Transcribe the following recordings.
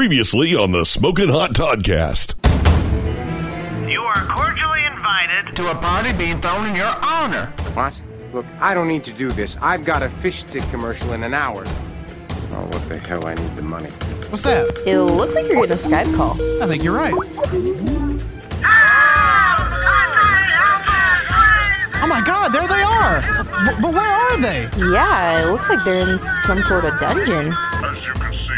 Previously on the Smoking Hot Toddcast. You are cordially invited to a party being thrown in your honor. What? Look, I don't need to do this. I've got a fish stick commercial in an hour. Oh, what the hell? I need the money. What's that? It looks like you're getting a Skype call. I think you're right. Oh my god, there they are! B- but where are they? Yeah, it looks like they're in some sort of dungeon. As you can see,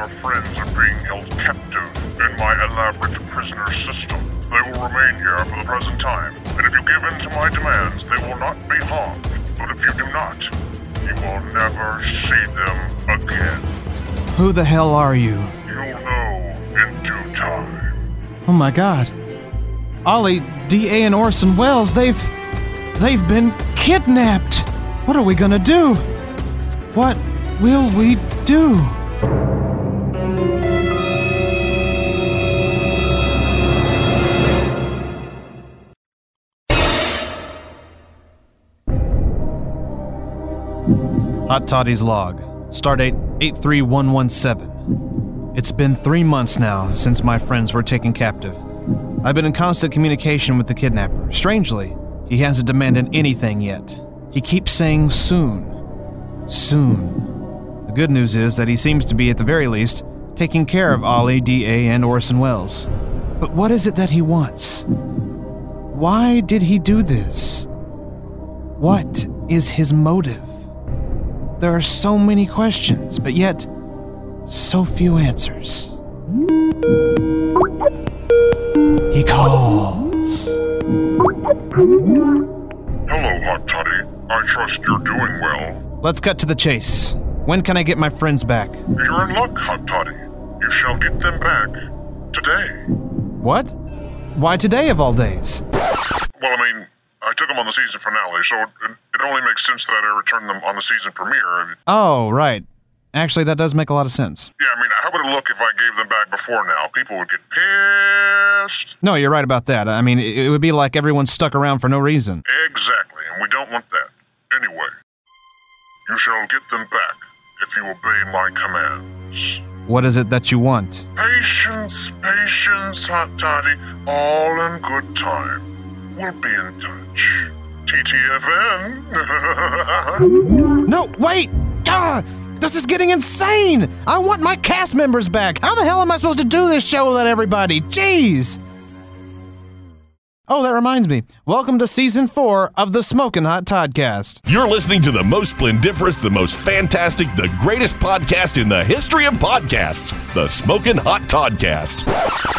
your friends are being held captive in my elaborate prisoner system. They will remain here for the present time, and if you give in to my demands, they will not be harmed. But if you do not, you will never see them again. Who the hell are you? You'll know in due time. Oh my god. Ollie, D.A., and Orson Welles, they've. they've been kidnapped! What are we gonna do? What will we do? Hot Toddy's log. Stardate 83117. It's been three months now since my friends were taken captive. I've been in constant communication with the kidnapper. Strangely, he hasn't demanded anything yet. He keeps saying soon. Soon. The good news is that he seems to be, at the very least, taking care of Ollie, D.A., and Orson Welles. But what is it that he wants? Why did he do this? What is his motive? There are so many questions, but yet so few answers. He calls. Hello, Hot Toddy. I trust you're doing well. Let's cut to the chase. When can I get my friends back? You're in luck, Hot Toddy. You shall get them back today. What? Why today of all days? Well, I mean, I took them on the season finale, so it, it only makes sense that I return them on the season premiere. Oh, right. Actually, that does make a lot of sense. Yeah, I mean, how would it look if I gave them back before now? People would get pissed. No, you're right about that. I mean, it it would be like everyone stuck around for no reason. Exactly, and we don't want that. Anyway, you shall get them back if you obey my commands. What is it that you want? Patience, patience, Hot Toddy. All in good time. We'll be in touch. TTFN. No, wait! Ah, this is getting insane! I want my cast members back! How the hell am I supposed to do this show without everybody? Jeez! Oh, that reminds me. Welcome to season four of the Smoking Hot Toddcast. You're listening to the most splendiferous, the most fantastic, the greatest podcast in the history of podcasts, the Smoking Hot Toddcast.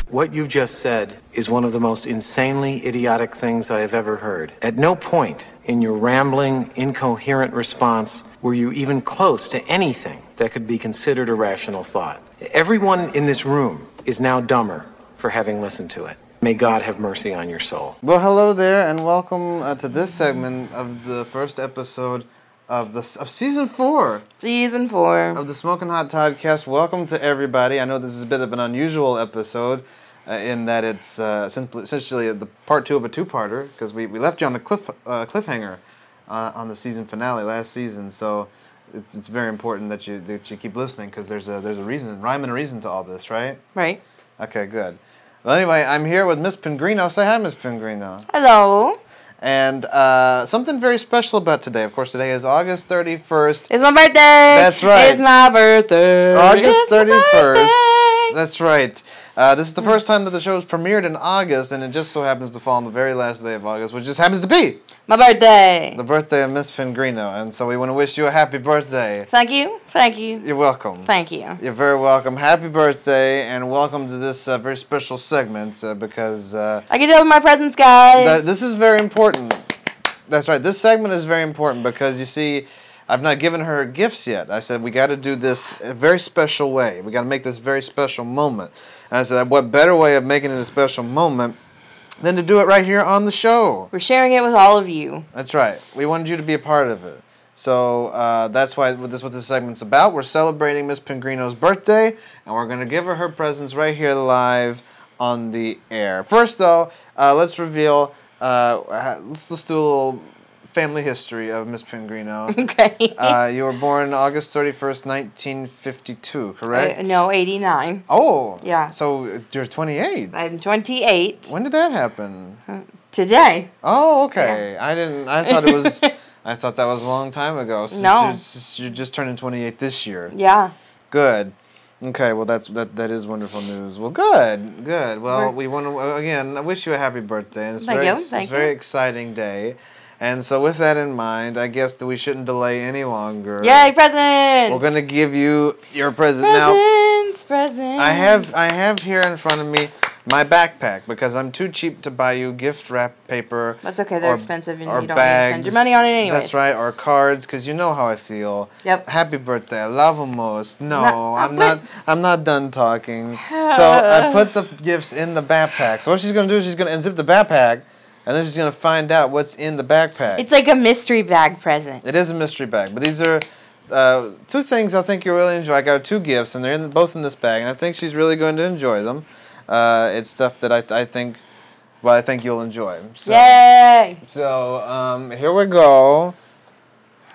What you just said is one of the most insanely idiotic things I have ever heard. At no point in your rambling, incoherent response were you even close to anything that could be considered a rational thought. Everyone in this room is now dumber for having listened to it. May God have mercy on your soul. Well, hello there, and welcome uh, to this segment of the first episode of the of season four Season four. of the Smoking Hot Toddcast. Welcome to everybody. I know this is a bit of an unusual episode uh, in that it's uh, simply, essentially the part two of a two-parter because we, we left you on the cliff uh, cliffhanger uh, on the season finale last season. So it's, it's very important that you that you keep listening because there's a there's a reason, rhyme and a reason to all this, right? Right. Okay, good. Well, anyway, I'm here with Miss Pingrino. Say hi, Miss Pingrino. Hello. And uh, something very special about today. Of course, today is August 31st. It's my birthday. That's right. It's my birthday. August 31st. birthday. That's right. Uh, this is the first time that the show was premiered in August, and it just so happens to fall on the very last day of August, which just happens to be My birthday. the birthday of Miss Pingrino. And so we want to wish you a happy birthday. Thank you. Thank you. You're welcome. Thank you. You're very welcome. Happy birthday, and welcome to this uh, very special segment uh, because uh, I can tell my presents, guys. this is very important. That's right. This segment is very important because you see, I've not given her gifts yet. I said we got to do this a very special way. We got to make this very special moment. And I said, what better way of making it a special moment than to do it right here on the show? We're sharing it with all of you. That's right. We wanted you to be a part of it. So uh, that's why this is what this segment's about. We're celebrating Miss Pingrino's birthday, and we're gonna give her her presents right here live on the air. First, though, uh, let's reveal. Uh, let's let's do a little family history of Miss Pingrino. Okay. uh, you were born August 31st, 1952, correct? Uh, no, 89. Oh. Yeah. So uh, you're 28. I'm 28 When did that happen? today. Oh, okay. I didn't. I thought it was. I thought that was a long time ago. So No. You're just, you're just turning 28 this year. Yeah. Good. Okay. Well, that's that. That is wonderful news. Well, good. Good. Well, We're- want to again. I wish you a happy birthday. And it's Thank very, you, ex- thank it's a very you. exciting day. And so, with that in mind, I guess that we shouldn't delay any longer. Yay, presents! We're gonna give you your present now. presents, presents. I have I have here in front of me my backpack because I'm too cheap to buy you gift wrap paper. That's okay, they're or- expensive and or you don't need to spend your money on it anyways. That's right, or cards, because you know how I feel. Yep. Happy birthday, I love you most. No, No, I'm not. I'm not done talking. so I put the gifts in the backpack. So what she's gonna do is she's gonna unzip the backpack, and then she's gonna find out what's in the backpack. It's like a mystery bag present. It is a mystery bag, but these are uh, two things I think you'll really enjoy. I got two gifts, and they're in, both in this bag, and I think she's really going to enjoy them. Uh, it's stuff that I, I think, well, I think you'll enjoy. So, Yay! So um, here we go.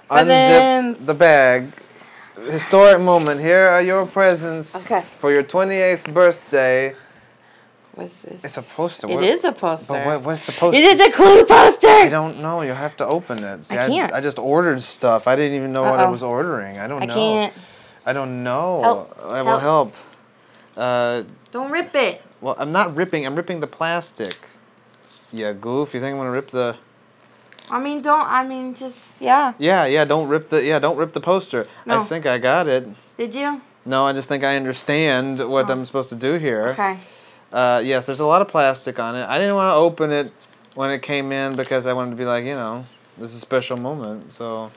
Presents. Unzip the bag. Historic moment. Here are your presents Okay. for your 28th birthday. What's this? It's a poster. It What- is a poster. But what, what's the poster? Is it the clue poster? I don't know. You have to open it. See, I can't. I, just ordered stuff. I didn't even know what I was ordering. I don't I know. can't. I don't know. Help. I will help. Help. Uh, Don't rip it. well, I'm not ripping. I'm ripping the plastic. Yeah, goof. You think I'm gonna rip the? I mean, don't. I mean, just yeah. Yeah, yeah. Don't rip the. Yeah, don't rip the poster. I think I got it. Did you? No, I just think I understand what I'm supposed to do here. Oh. Okay. Uh, yes, there's a lot of plastic on it. I didn't want to open it when it came in because I wanted to be like, you know, this is a special moment. So.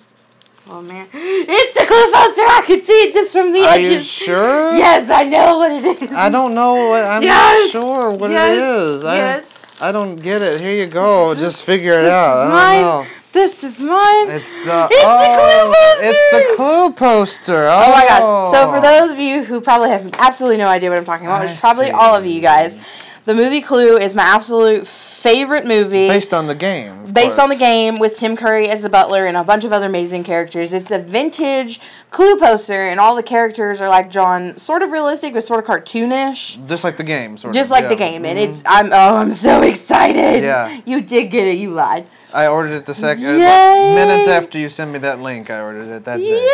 Oh man, it's the poster. I can see it just from the Are edges. you sure? Yes, I know what it is. I don't know what I'm Yes! not sure what Yes! it is. Yes. I I don't get it. Here you go. Just figure it out. I don't know. This is mine. It's the It's the oh, clue It's the clue poster. Oh, Oh my gosh. So for those of you who probably have absolutely no idea what I'm talking about, I which is probably see. all of you guys, the movie Clue is my absolute favorite movie. based on the game. based on the game with Tim Curry as the butler and a bunch of other amazing characters. It's a vintage Clue poster, and all the characters are like drawn sort of realistic, but sort of cartoonish. Just like the game, sort Just of. like yeah. the game, and Mhm. it's I'm oh I'm so excited. Yeah. you did get it. You lied. I ordered it the second uh, minutes after you sent me that link. I ordered it that Yay! day.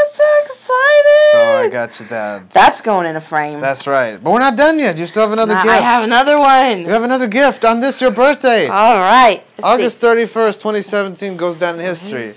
I'm so excited. So I got you that. That's going in a frame. That's right. But we're not done yet. You still have another Nah, gift. I have another one. You have another gift on this your birthday. All right. August 31st, 2017 goes down in history.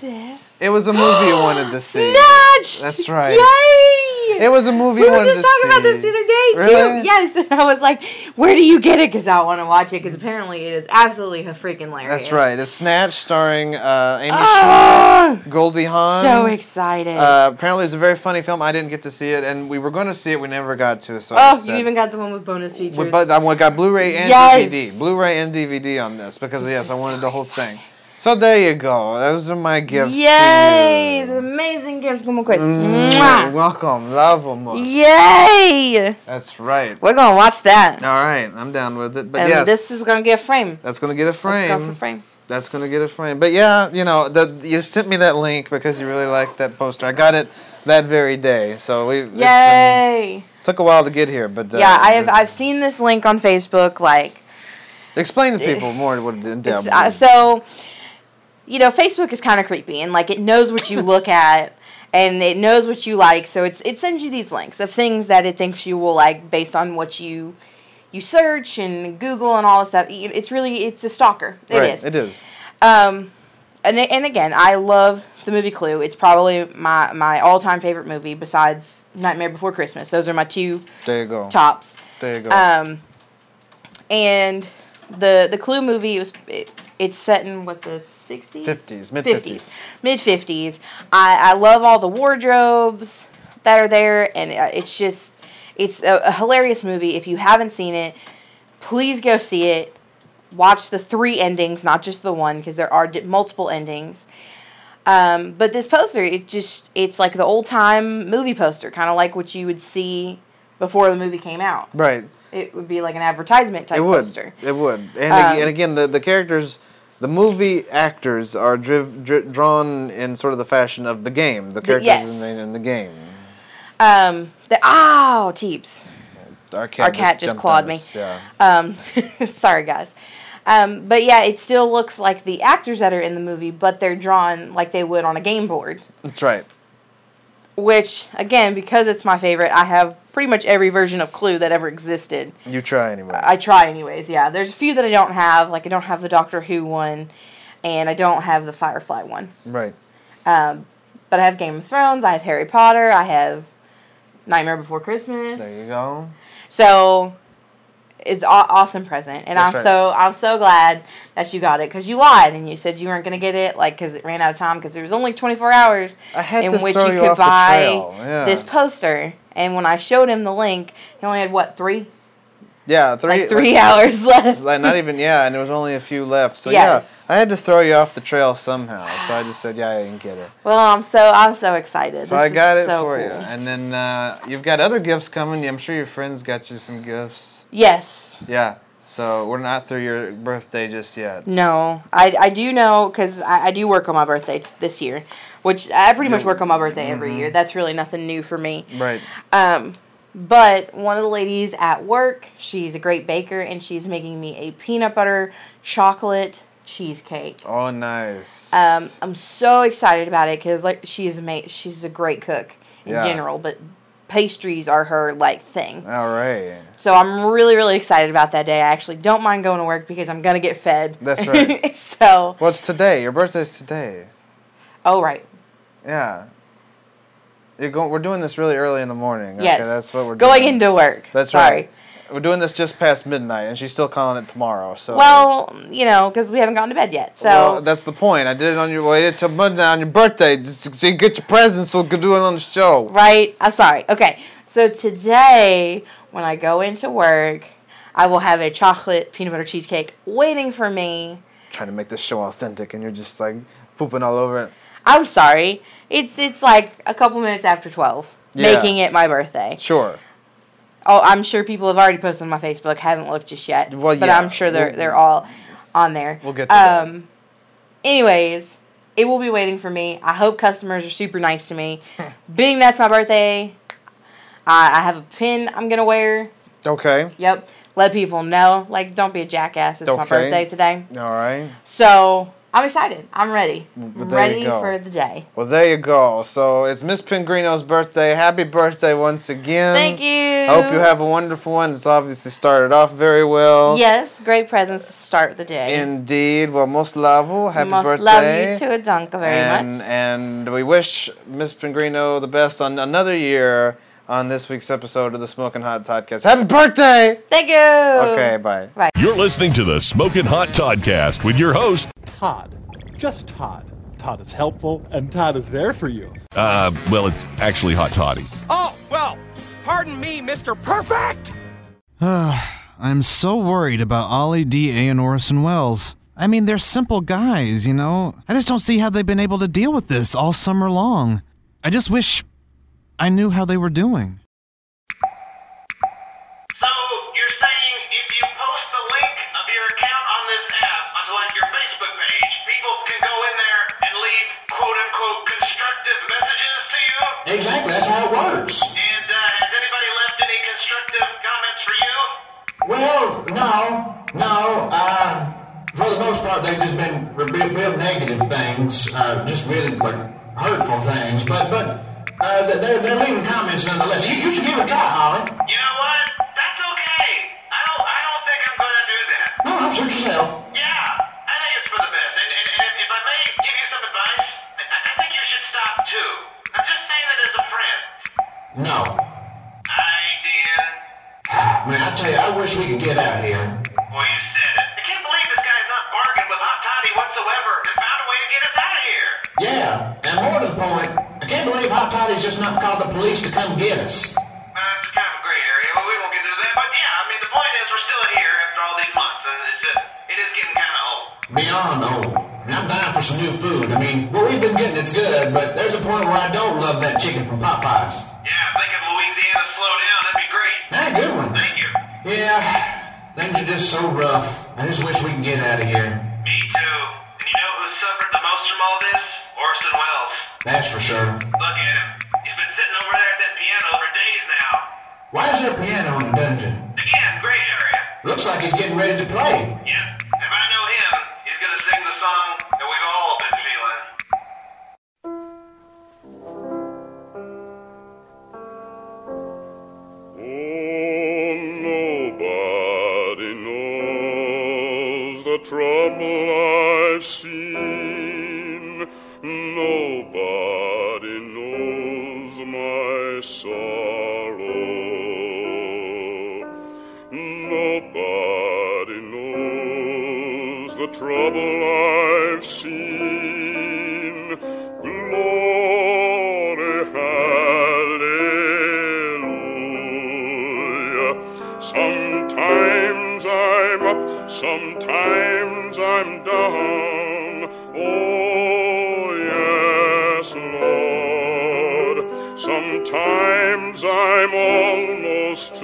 What is this? It was a movie you wanted to see. Snatched! That's right. Yay! It was a movie we were wanted just to talking about this the other day Really? Yes, and I was like, "Where do you get it?" Because I want to watch it. Because apparently it is absolutely a freaking hilarious. That's right. It's Snatch starring uh, Amy Ah! Schumer, Goldie Hawn. So excited. Uh, apparently, it's a very funny film. I didn't get to see it, and we were going to see it. We never got to. So I oh, you even got the one with bonus features. But I got Blu-ray and Yes. DVD. Blu-ray and DVD on this because yes, I wanted the whole thing. So there you go. Those are my gifts. Yay! Amazing gifts. Como quiz. Mm, welcome, love 'em. Yay! That's right. We're gonna watch that. All right, I'm down with it. But and yes, this is gonna get a frame. that's gonna get a frame. Let's go for frame. That's gonna get a frame. But yeah, you know, the you sent me that link because you really liked that poster. I got it that very day, so we Yay! took a while to get here, but uh, yeah, I have. I've seen this link on Facebook. Like, explain to people more what it entails. Uh, so, you know, Facebook is kind of creepy, and like it knows what you look at, and it knows what you like. So it's it sends you these links of things that it thinks you will like based on what you you search and Google and all this stuff. It's really it's a stalker. It right, is. It is. Um, and and again, I love the movie Clue. It's probably my my all time favorite movie besides Nightmare Before Christmas. Those are my two There you go. tops. There you go. Um, and the the Clue movie was it, it's set in what the sixties, 50s, mid-50s. mid fifties. I I love all the wardrobes that are there, and uh, it's just it's a, a hilarious movie. If you haven't seen it, please go see it. Watch the three endings, not just the one, because there are multiple endings. Um, but this poster, it just it's like the old time movie poster, kind of like what you would see before the movie came out. right. It would be like an advertisement type it would. poster. It would. And, Um, and again, the, the characters the movie actors are driv- dri- drawn in sort of the fashion of the game, the characters yes. in, the, in the game. Um, the ow, teeps. Our cat, Our cat just jumped clawed me. us, Yeah. Um, sorry, guys. Um, but yeah, it still looks like the actors that are in the movie, but they're drawn like they would on a game board. That's right. Which, again, because it's my favorite, I have pretty much every version of Clue that ever existed. You try anyway. I try anyways, yeah. There's a few that I don't have, like I don't have the Doctor Who one, and I don't have the Firefly one. right. Um, but I have Game of Thrones, I have Harry Potter, I have Nightmare Before Christmas. There you go. So it's an awesome present, and That's I'm right. so I'm so glad that you got it because you lied and you said you weren't gonna get it like because it ran out of time because there was only 24 hours I had in to which throw you could buy yeah. this poster. And when I showed him the link, he only had what three Yeah, three like three like- hours left. Like not even yeah, and there was only a few left. So Yes. yeah, I had to throw you off the trail somehow. So I just said, yeah, I didn't get it. Well, I'm so I'm so excited. So This I got it so for cool. you. And then uh, you've got other gifts coming. I'm sure your friends got you some gifts. Yes. Yeah. So we're not through your birthday just yet. No, I, I do know because I, I do work on my birthday t- this year, which I pretty much work on my birthday every Mm-hmm. year. That's really nothing new for me. Right. Um, but one of the ladies at work, she's a great baker, and she's making me a peanut butter chocolate cheesecake. Oh, nice. Um, I'm so excited about it because like she is ama- she's a great cook in Yeah. general, but pastries are her like thing. All right. So I'm really really excited about that day. I actually don't mind going to work because I'm gonna get fed. That's right. so Well, it's today. Your birthday's today. oh right. Yeah. You're going. We're doing this really early in the morning. Okay, Yes. that's what we're Going doing. into work. That's Sorry. right. We're doing this just past midnight, and she's still calling it tomorrow. So. Well, you know, because we haven't gone to bed yet. So Well, that's the point. I did it on your way till midnight on your birthday, just so you get your presents, so we could do it on the show. right? I'm sorry. Okay. So today, when I go into work, I will have a chocolate peanut butter cheesecake waiting for me. Trying to make this show authentic, and you're just like pooping all over it. I'm sorry. It's it's like a couple minutes after 12, Yeah. making it my birthday. Sure. Oh, I'm sure people have already posted on my Facebook. Haven't looked just yet. Well, but. I'm sure they're they're all on there. We'll get to that. um, Anyways, it will be waiting for me. I hope customers are super nice to me. Being that's my birthday, I, I have a pin I'm gonna wear. Okay. Yep. Let people know. Like, don't be a jackass. It's my birthday today. All right. So I'm excited. I'm ready. Ready for the day. Well, there you go. So it's Miss Pingrino's birthday. Happy birthday once again. Thank you. I hope you have a wonderful one. It's obviously started off very well. Yes, great presents to start the day. Indeed. Well, most love. Happy Must birthday. love you to a dunk very and, much. And we wish Miss Pingrino the best on another year on this week's episode of the Smoking Hot Toddcast. Happy birthday! Thank you. Okay, bye. Bye. You're listening to the Smoking Hot Toddcast with your host, Todd. Just Todd. Todd is helpful, and Todd is there for you. uh, well, it's actually Hot Toddy. Oh, well, pardon me, Mr. Perfect! I'm so worried about Ollie, D.A., and Orson Welles. I mean, they're simple guys, you know? I just don't see how they've been able to deal with this all summer long. I just wish I knew how they were doing. So you're saying if you post the link of your account on this app onto like your Facebook page, people can go in there and leave quote unquote constructive messages to you? Exactly, that's how it works. And uh, has anybody left any constructive comments for you? Well, no, no. Uh, for the most part, they've just been real, real negative things, uh, just really like hurtful things. But but uh, they're they're leaving comments nonetheless. You, you should give it a try, Ollie. You know what? That's okay. I don't. I don't think I'm gonna do that. No, no, suit yourself. rough. I just wish we can get out of here. Me too. And you know who suffered the most from all this? Orson Welles. That's for sure. Trouble I've seen. Glory, hallelujah. Sometimes I'm up, sometimes I'm down. Oh, yes, Lord. Sometimes I'm almost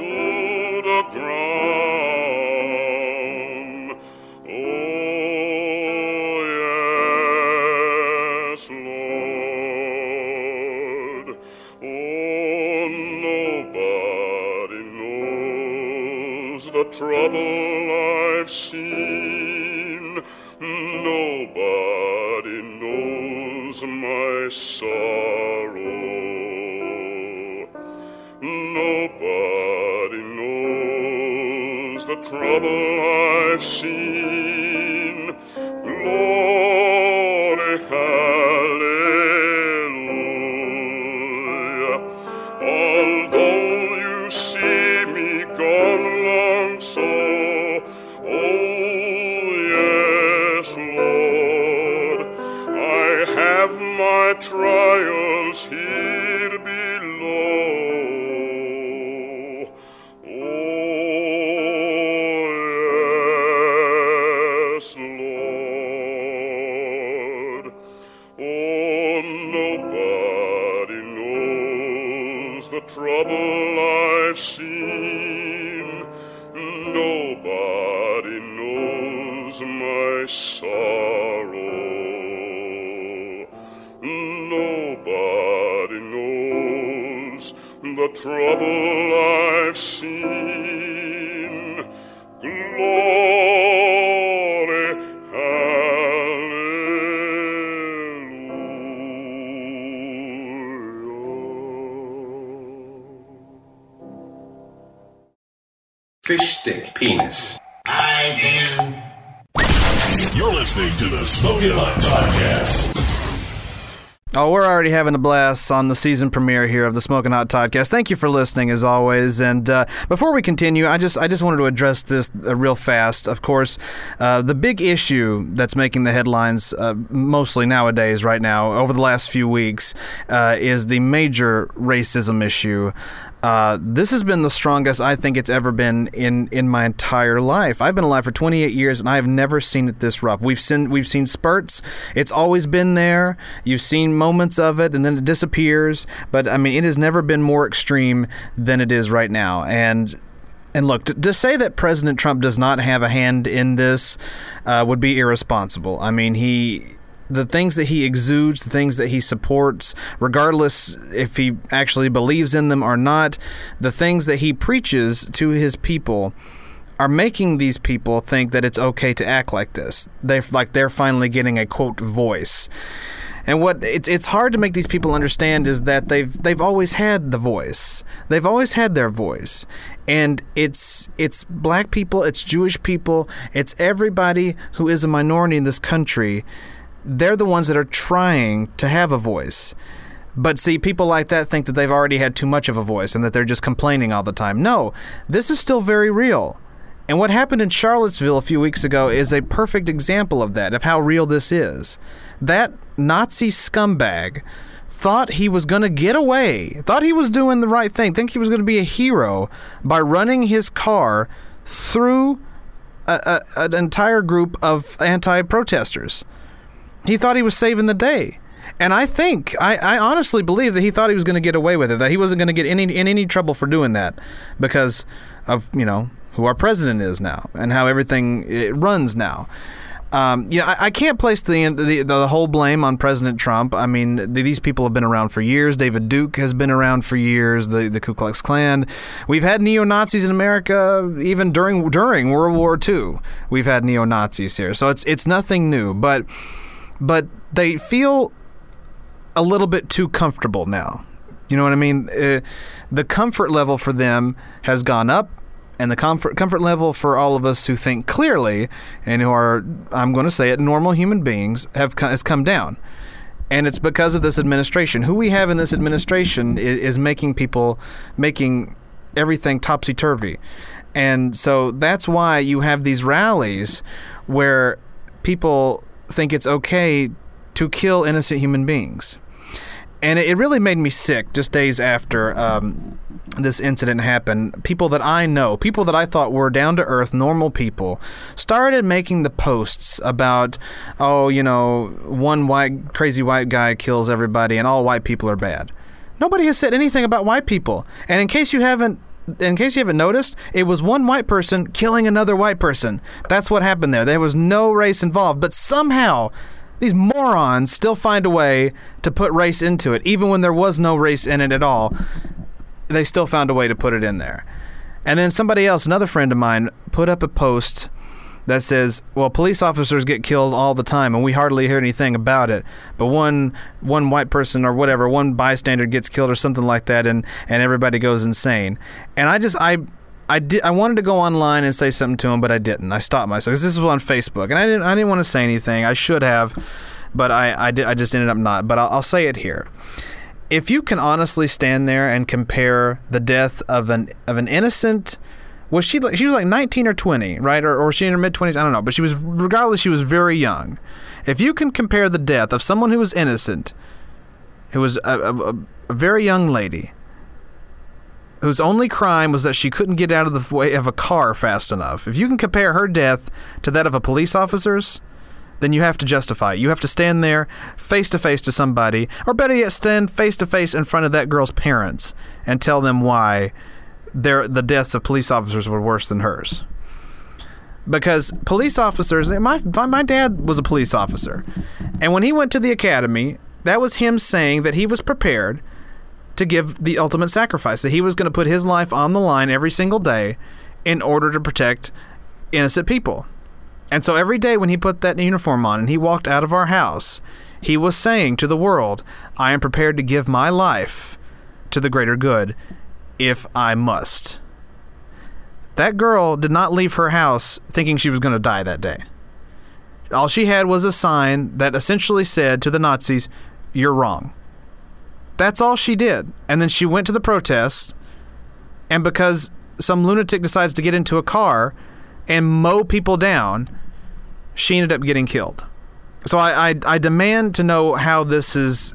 seen. Nobody knows my sorrow. Nobody knows the trouble I've seen. Sorrow. Nobody knows the trouble I've seen. Glory, Oh, we're already having a blast on the season premiere here of the Smoking Hot Toddcast. Thank you for listening, as always. And uh, before we continue, I just I just wanted to address this uh, real fast. Of course, uh, the big issue that's making the headlines uh, mostly nowadays, right now, over the last few weeks, uh, is the major racism issue. Uh, this has been the strongest I think it's ever been in, in my entire life. I've been alive for 28 years and I have never seen it this rough. We've seen we've seen spurts. It's always been there. You've seen moments of it and then it disappears. But I mean, it has never been more extreme than it is right now. And and look, to, to say that President Trump does not have a hand in this uh, would be irresponsible. I mean, he the things that he exudes, the things that he supports, regardless if he actually believes in them or not, the things that he preaches to his people are making these people think that it's okay to act like this. They like they're finally getting a quote voice. And what it's it's hard to make these people understand is that they've they've always had the voice. They've always had their voice. And it's it's black people, it's Jewish people, it's everybody who is a minority in this country. They're the ones that are trying to have a voice. But see, people like that think that they've already had too much of a voice and that they're just complaining all the time. No, this is still very real. And what happened in Charlottesville a few weeks ago is a perfect example of that, of how real this is. That Nazi scumbag thought he was going to get away, thought he was doing the right thing, think he was going to be a hero by running his car through a, a, an entire group of anti protesters. He thought he was saving the day. And I think, I, I honestly believe that he thought he was going to get away with it, that he wasn't going to get any in any trouble for doing that because of, you know, who our president is now and how everything runs now. Um, you know, I, I can't place the, the the whole blame on President Trump. I mean, th- these people have been around for years. David Duke has been around for years. The the Ku Klux Klan. We've had neo Nazis in America even during during World War II. We've had neo Nazis here, so it's it's nothing new. But but they feel a little bit too comfortable now. You know what I mean? Uh, the comfort level for them has gone up, and the comfort comfort level for all of us who think clearly and who are, I'm going to say it, normal human beings have has come down. And it's because of this administration. Who we have in this administration is, is making people making everything topsy turvy. And so that's why you have these rallies where people think it's okay to kill innocent human beings. And it really made me sick just days after um, this incident happened. People that I know, people that I thought were down to earth, normal people, started making the posts about, oh, you know, one white, crazy white guy kills everybody and all white people are bad. Nobody has said anything about white people. And in case you haven't in case you haven't noticed, it was one white person killing another white person. That's what happened there. There was no race involved, but somehow these morons still find a way to put race into it, even when there was no race in it at all. They still found a way to put it in there. And then somebody else, another friend of mine, put up a post that says, "Well, police officers get killed all the time, and we hardly hear anything about it. But one one white person or whatever, one bystander gets killed or something like that, and and everybody goes insane." And I just I. I did. I wanted to go online and say something to him, but I didn't. I stopped myself because this was on Facebook, and I didn't. I didn't want to say anything. I should have, but I. I did. I just ended up not. But I'll, I'll say it here. If you can honestly stand there and compare the death of an of an innocent was she she was like 19 or 20 right? Or, or was she in her mid 20s i don't know. But she was regardless she was very young. If you can compare the death of someone who was innocent who was a, a, a very young lady whose only crime was that she couldn't get out of the way of a car fast enough if you can compare her death to that of a police officer's then you have to justify it. You have to stand there face to face to somebody, or better yet, stand face to face in front of that girl's parents and tell them why their the deaths of police officers were worse than hers. Because police officers, my my dad was a police officer, and when he went to the academy, that was him saying that he was prepared to give the ultimate sacrifice, that he was going to put his life on the line every single day in order to protect innocent people. And so every day when he put that uniform on and he walked out of our house, he was saying to the world, I am prepared to give my life to the greater good if I must. That girl did not leave her house thinking she was going to die that day. All she had was a sign that essentially said to the Nazis, You're wrong. That's all she did. And then she went to the protest, and because some lunatic decides to get into a car and mow people down, she ended up getting killed. So I, I, I demand to know how this is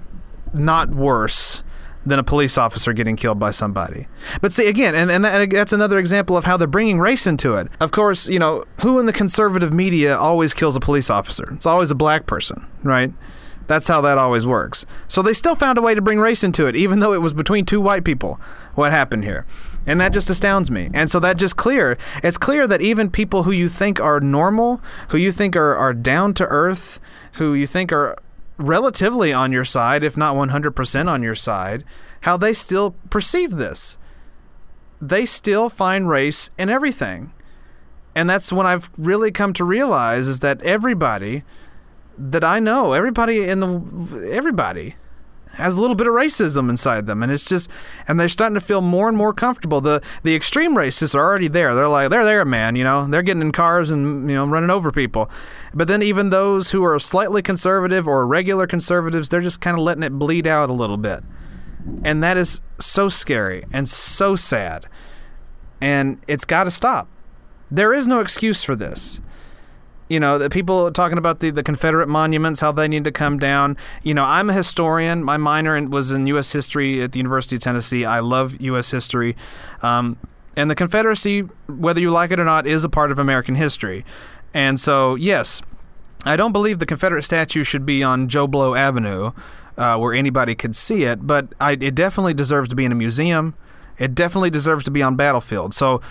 not worse than a police officer getting killed by somebody. But see, again, and, and that, that's another example of how they're bringing race into it. Of course, you know, who in the conservative media always kills a police officer? It's always a black person, right? That's how that always works. So they still found a way to bring race into it, even though it was between two white people. What happened here? And that just astounds me. And so that just clear. It's clear that even people who you think are normal, who you think are, are down to earth, who you think are relatively on your side, if not 100% on your side, how they still perceive this. They still find race in everything. And that's when I've really come to realize is that everybody that I know, everybody in the everybody has a little bit of racism inside them and it's just and they're starting to feel more and more comfortable. The the extreme racists are already there. They're like they're there man you know? They're getting in cars and you know running over people. But then even those who are slightly conservative or regular conservatives they're just kind of letting it bleed out a little bit. And that is so scary and so sad. And it's got to stop. There is no excuse for this you know, the people talking about the, the Confederate monuments, how they need to come down. You know, I'm a historian. My minor in, was in U.S. history at the University of Tennessee. I love U.S. history. Um, and the Confederacy, whether you like it or not, is a part of American history. And so, yes, I don't believe the Confederate statue should be on Joe Blow Avenue uh, where anybody could see it, but I, it definitely deserves to be in a museum. It definitely deserves to be on battlefield. So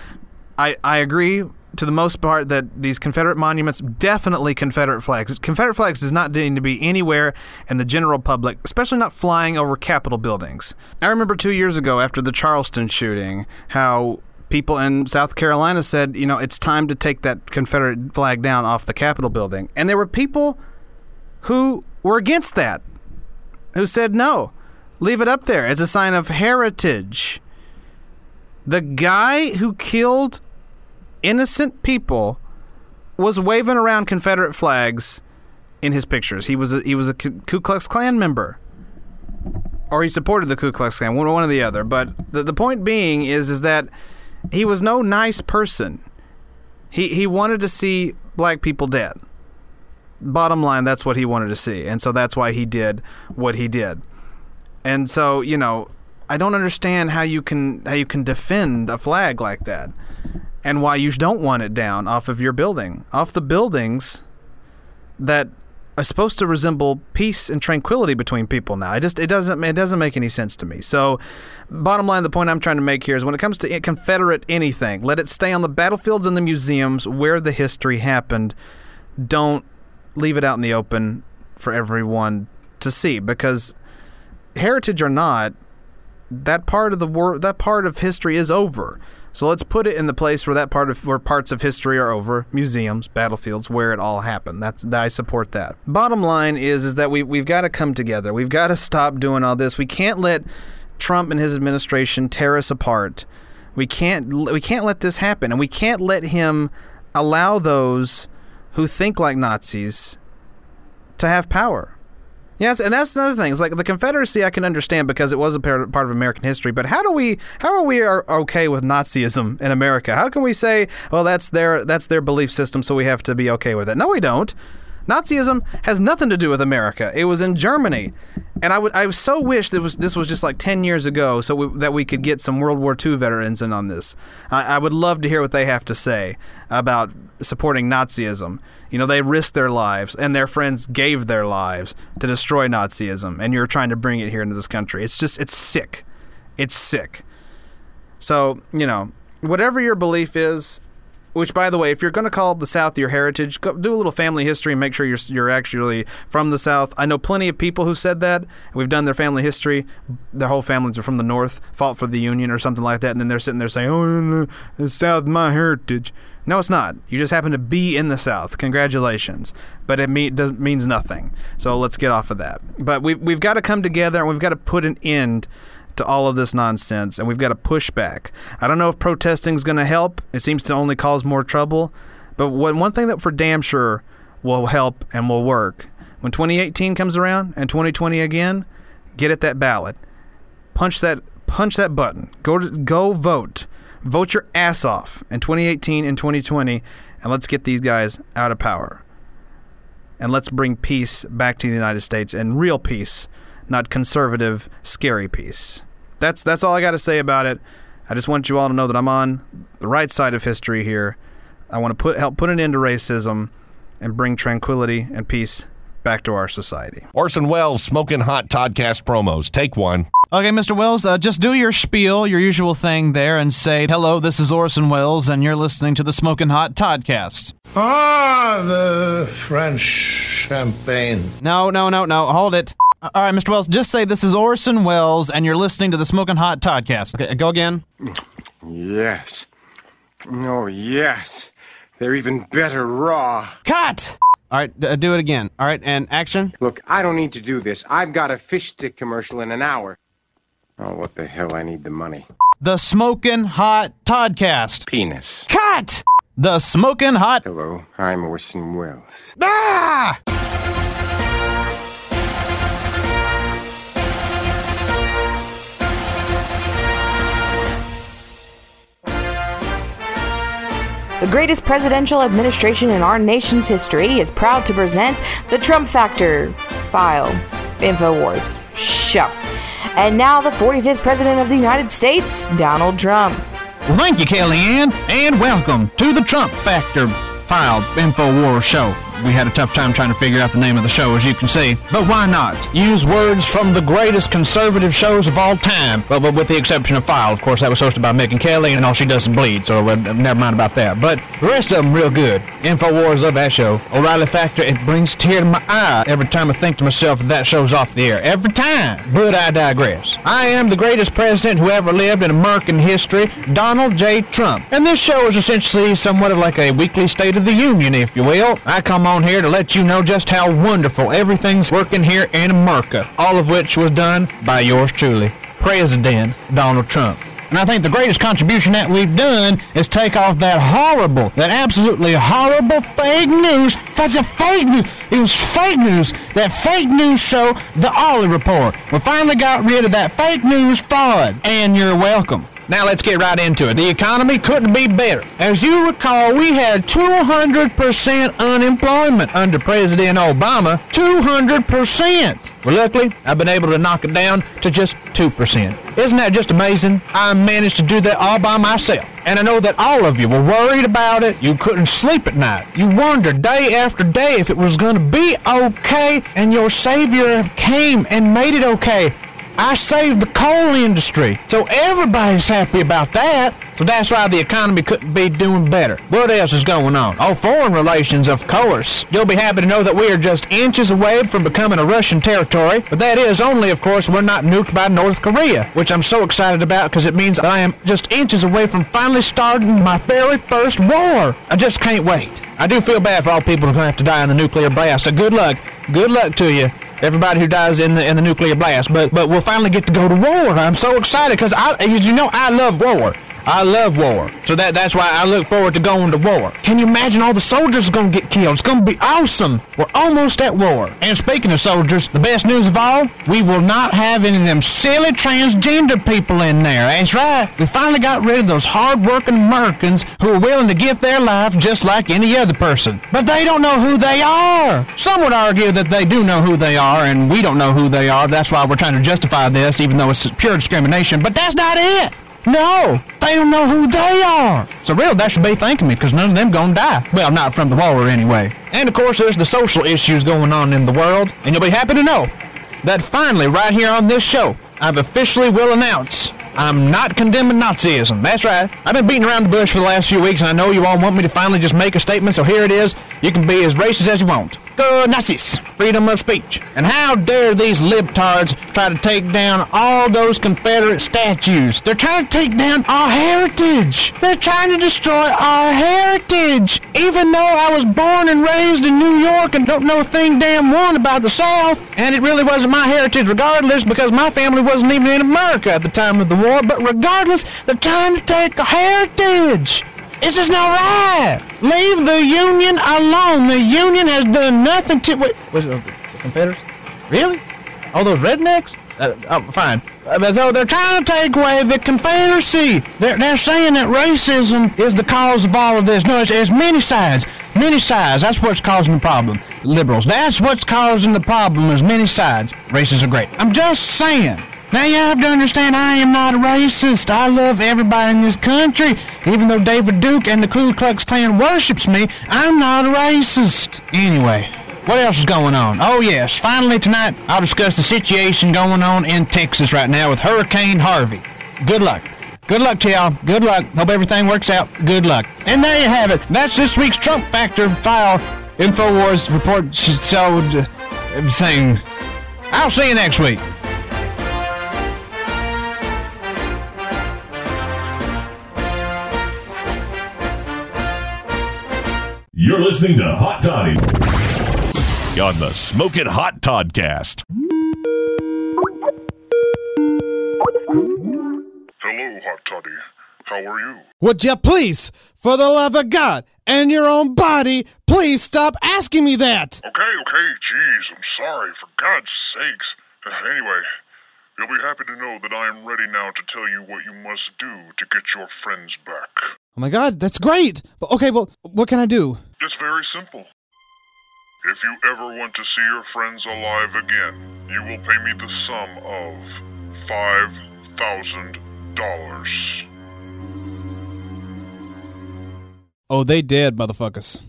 I, I agree to the most part that these Confederate monuments definitely Confederate flags. Confederate flags does not need to be anywhere in the general public, especially not flying over Capitol buildings. I remember two years ago after the Charleston shooting, how people in South Carolina said, you know, it's time to take that Confederate flag down off the Capitol building, and there were people who were against that, who said no, leave it up there. It's a sign of heritage. The guy who killed innocent people was waving around Confederate flags in his pictures. He was a, he was a Ku Klux Klan member, or he supported the Ku Klux Klan, one one or the other. But the, the point being is is that he was no nice person. He he wanted to see black people dead. Bottom line, that's what he wanted to see, and so that's why he did what he did. And so you know, I don't understand how you can how you can defend a flag like that and why you don't want it down off of your building, off the buildings that are supposed to resemble peace and tranquility between people now. It just it doesn't it doesn't make any sense to me. So, bottom line, the point I'm trying to make here is when it comes to Confederate anything, let it stay on the battlefields and the museums where the history happened. Don't leave it out in the open for everyone to see because heritage or not, that part of the war that part of history is over. So let's put it in the place where that part of where parts of history are over, museums, battlefields, where it all happened. That's I support that. Bottom line is is that we we've got to come together. We've got to stop doing all this. We can't let Trump and his administration tear us apart. We can't we can't let this happen, and we can't let him allow those who think like Nazis to have power. Yes, and that's another thing. It's like the Confederacy I can understand because it was a part of American history. But how do we, how are we are okay with Nazism in America? How can we say, well, that's their that's their belief system, so we have to be okay with it? No, we don't. Nazism has nothing to do with America. It was in Germany, and I would I so wish that was this was just like ten years ago, so we, that we could get some World War II veterans in on this. I, I would love to hear what they have to say about supporting Nazism. You know, they risked their lives, and their friends gave their lives to destroy Nazism, and you're trying to bring it here into this country. It's just it's sick. It's sick. So you know, whatever your belief is, which, by the way, if you're going to call the South your heritage, go do a little family history and make sure you're you're actually from the South. I know plenty of people who said that. We've done their family history. Their whole families are from the North, fought for the Union or something like that, and then they're sitting there saying, "Oh, the South, my heritage." No, it's not. You just happen to be in the South. Congratulations, but it mean, does, means nothing. So let's get off of that. But we we've got to come together and we've got to put an end to all of this nonsense, and we've got to push back. I don't know if protesting is going to help. It seems to only cause more trouble. But one thing that for damn sure will help and will work when 2018 comes around and 2020 again, get at that ballot, punch that punch that button, go to, go vote, vote your ass off in 2018 and 2020, and let's get these guys out of power. And let's bring peace back to the United States and real peace, not conservative, scary peace. That's that's all I got to say about it. I just want you all to know that I'm on the right side of history here. I want to put help put an end to racism and bring tranquility and peace back to our society. Orson Welles smoking hot Toddcast promos. Take one. Okay, Mr. Welles, uh, just do your spiel, your usual thing there, and say, hello, this is Orson Welles, and you're listening to the Smoking Hot Toddcast. Ah, the French champagne. No, no, no, no, hold it. Uh, All right, Mr. Welles, just say this is Orson Welles, and you're listening to the Smoking Hot Toddcast. Okay, go again. Yes. Oh, yes. They're even better raw. Cut! All right, d- uh, do it again. All right, and action. Look, I don't need to do this. I've got a fish stick commercial in an hour. Oh, what the hell? I need the money. The Smoking Hot Toddcast. Penis. Cut! The Smoking Hot. Hello, I'm Orson Welles. Ah! The greatest presidential administration in our nation's history is proud to present the Trump Factor File InfoWars show. And now, the 45th President of the United States, Donald Trump. Thank you, Kellyanne, and welcome to the Trump Factor File InfoWars Show. We had a tough time trying to figure out the name of the show, as you can see. But why not? Use words from the greatest conservative shows of all time. Well, but with the exception of File, of course, that was hosted by Megyn Kelly, and all she does is bleed, so uh, never mind about that. But the rest of them real good. InfoWars, love that show. O'Reilly Factor, it brings tear to my eye every time I think to myself that show's off the air. Every time. But I digress. I am the greatest president who ever lived in American history, Donald J. Trump. And this show is essentially somewhat of like a weekly State of the Union, if you will. I come on here to let you know just how wonderful everything's working here in America. All of which was done by yours truly, President Donald Trump. And I think the greatest contribution that we've done is take off that horrible, that absolutely horrible fake news. That's a fake news. It was fake news. That fake news show, The Ollie Report. We finally got rid of that fake news fraud. And you're welcome. Now let's get right into it. The economy couldn't be better. As you recall, we had 200% unemployment under President Obama. 200%. Well, luckily, I've been able to knock it down to just 2%. Isn't that just amazing? I managed to do that all by myself. And I know that all of you were worried about it. You couldn't sleep at night. You wondered day after day if it was going to be okay. And your Savior came and made it okay. I saved the coal industry. So everybody's happy about that. So that's why the economy couldn't be doing better. What else is going on? Oh, foreign relations, of course. You'll be happy to know that we are just inches away from becoming a Russian territory. But that is only, of course, we're not nuked by North Korea, which I'm so excited about because it means I am just inches away from finally starting my very first war. I just can't wait. I do feel bad for all people who are going to have to die in the nuclear blast. So good luck. Good luck to you everybody who dies in the in the nuclear blast. But but we'll finally get to go to war. I'm so excited because I, you know, I love war. I love war. So that that's why I look forward to going to war. Can you imagine all the soldiers are to get killed? It's to be awesome. We're almost at war. And speaking of soldiers, the best news of all, we will not have any of them silly transgender people in there. That's right. We finally got rid of those hard-working Americans who are willing to give their life just like any other person. But they don't know who they are. Some would argue that they do know who they are and we don't know who they are. That's why we're trying to justify this even though it's pure discrimination. But that's not it. No, they don't know who they are. So really, that should be thanking me because none of them gonna die. Well, not from the war anyway. And of course, there's the social issues going on in the world, and you'll be happy to know that finally, right here on this show, I've officially will announce I'm not condemning Nazism. That's right. I've been beating around the bush for the last few weeks, and I know you all want me to finally just make a statement, so here it is. You can be as racist as you want. Nazis! Freedom of speech. And how dare these libtards try to take down all those Confederate statues? They're trying to take down our heritage. They're trying to destroy our heritage. Even though I was born and raised in New York and don't know a thing damn one about the South, and it really wasn't my heritage regardless because my family wasn't even in America at the time of the war, but regardless, they're trying to take our heritage. This is not right. Leave the Union alone. The Union has done nothing to. Wait, was it the Confederates? Really? All those rednecks? Uh, oh, fine. Uh, so they're trying to take away the Confederacy. They're, they're saying that racism is the cause of all of this. No, it's, it's many sides. Many sides. That's what's causing the problem. Liberals. That's what's causing the problem is many sides. Racists are great. I'm just saying. Now you have to understand I am not a racist. I love everybody in this country. Even though David Duke and the Ku Klux Klan worships me, I'm not a racist. Anyway, what else is going on? Oh yes, finally tonight I'll discuss the situation going on in Texas right now with Hurricane Harvey. Good luck. Good luck to y'all. Good luck. Hope everything works out. Good luck. And there you have it. That's this week's Trump Factor file. Infowars report showed uh, saying, I'll see you next week. You're listening to Hot Toddy on the Smoking Hot Toddcast. Hello, Hot Toddy. How are you? Would you please, for the love of God and your own body, please stop asking me that? Okay, okay, jeez, I'm sorry, for God's sakes. Uh, anyway, you'll be happy to know that I am ready now to tell you what you must do to get your friends back. Oh my God, that's great. But okay, well, what can I do? It's very simple. If you ever want to see your friends alive again, you will pay me the sum of $5,000. Oh, they dead, motherfuckers.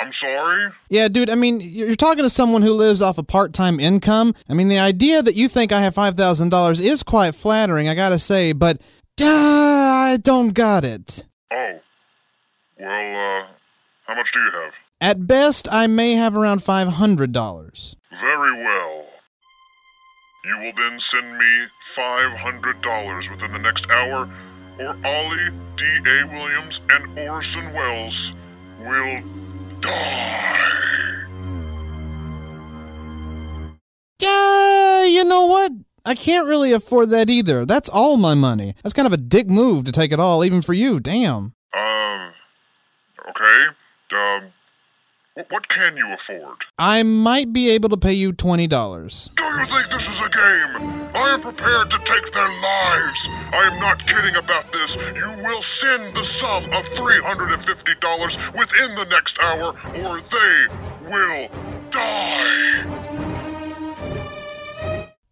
I'm I'm sorry? Yeah, dude, I mean, you're talking to someone who lives off a part time income. I mean, the idea that you think I have $5,000 is quite flattering, I gotta say, but uh, I don't got it. Oh. Well, uh, how much do you have? At best, I may have around $500. Very well. You will then send me $500 within the next hour, or Ollie D.A. Williams and Orson Welles will die. Yeah, you know what? I can't really afford that either. That's all my money. That's kind of a dick move to take it all, even for you. Damn. Um, okay. Um, what can you afford? I might be able to pay you $20. Do you think this is a game? I am prepared to take their lives. I am not kidding about this. You will send the sum of $350 within the next hour, or they will die.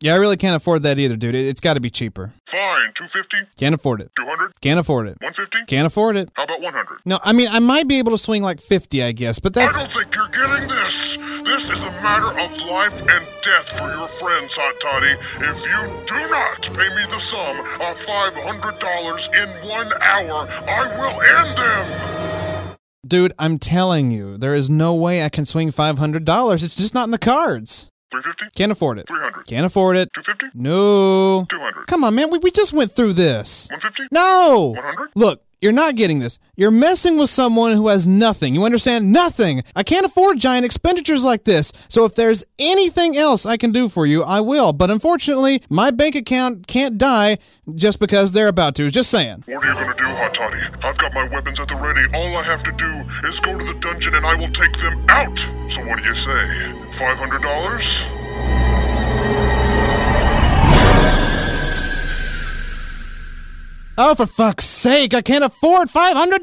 Yeah, I really can't afford that either, dude. It- It's got to be cheaper. Fine, 250 Can't afford it. 200 Can't afford it. 150 Can't afford it. How about 100 No, I mean, I might be able to swing like 50, I guess, but I don't think you're getting this. This is a matter of life and death for your friends, Hot Toddy. If you do not pay me the sum of $500 in one hour, I will end them. Dude, I'm telling you, there is no way I can swing $500. It's just not in the cards. 350 Can't afford it. 300 Can't afford it. 250 No. 200 Come on, man. We, we just went through this. 150 No. 100 Look, you're not getting this. You're messing with someone who has nothing. You understand? Nothing. I can't afford giant expenditures like this. So if there's anything else I can do for you, I will. But unfortunately, my bank account can't die just because they're about to. Just saying. What are you gonna do, Hot Toddy? I've got my weapons at the ready. All I have to do is go to the dungeon and I will take them out. So what do you say? $500? Oh, for fuck's sake, I can't afford $500.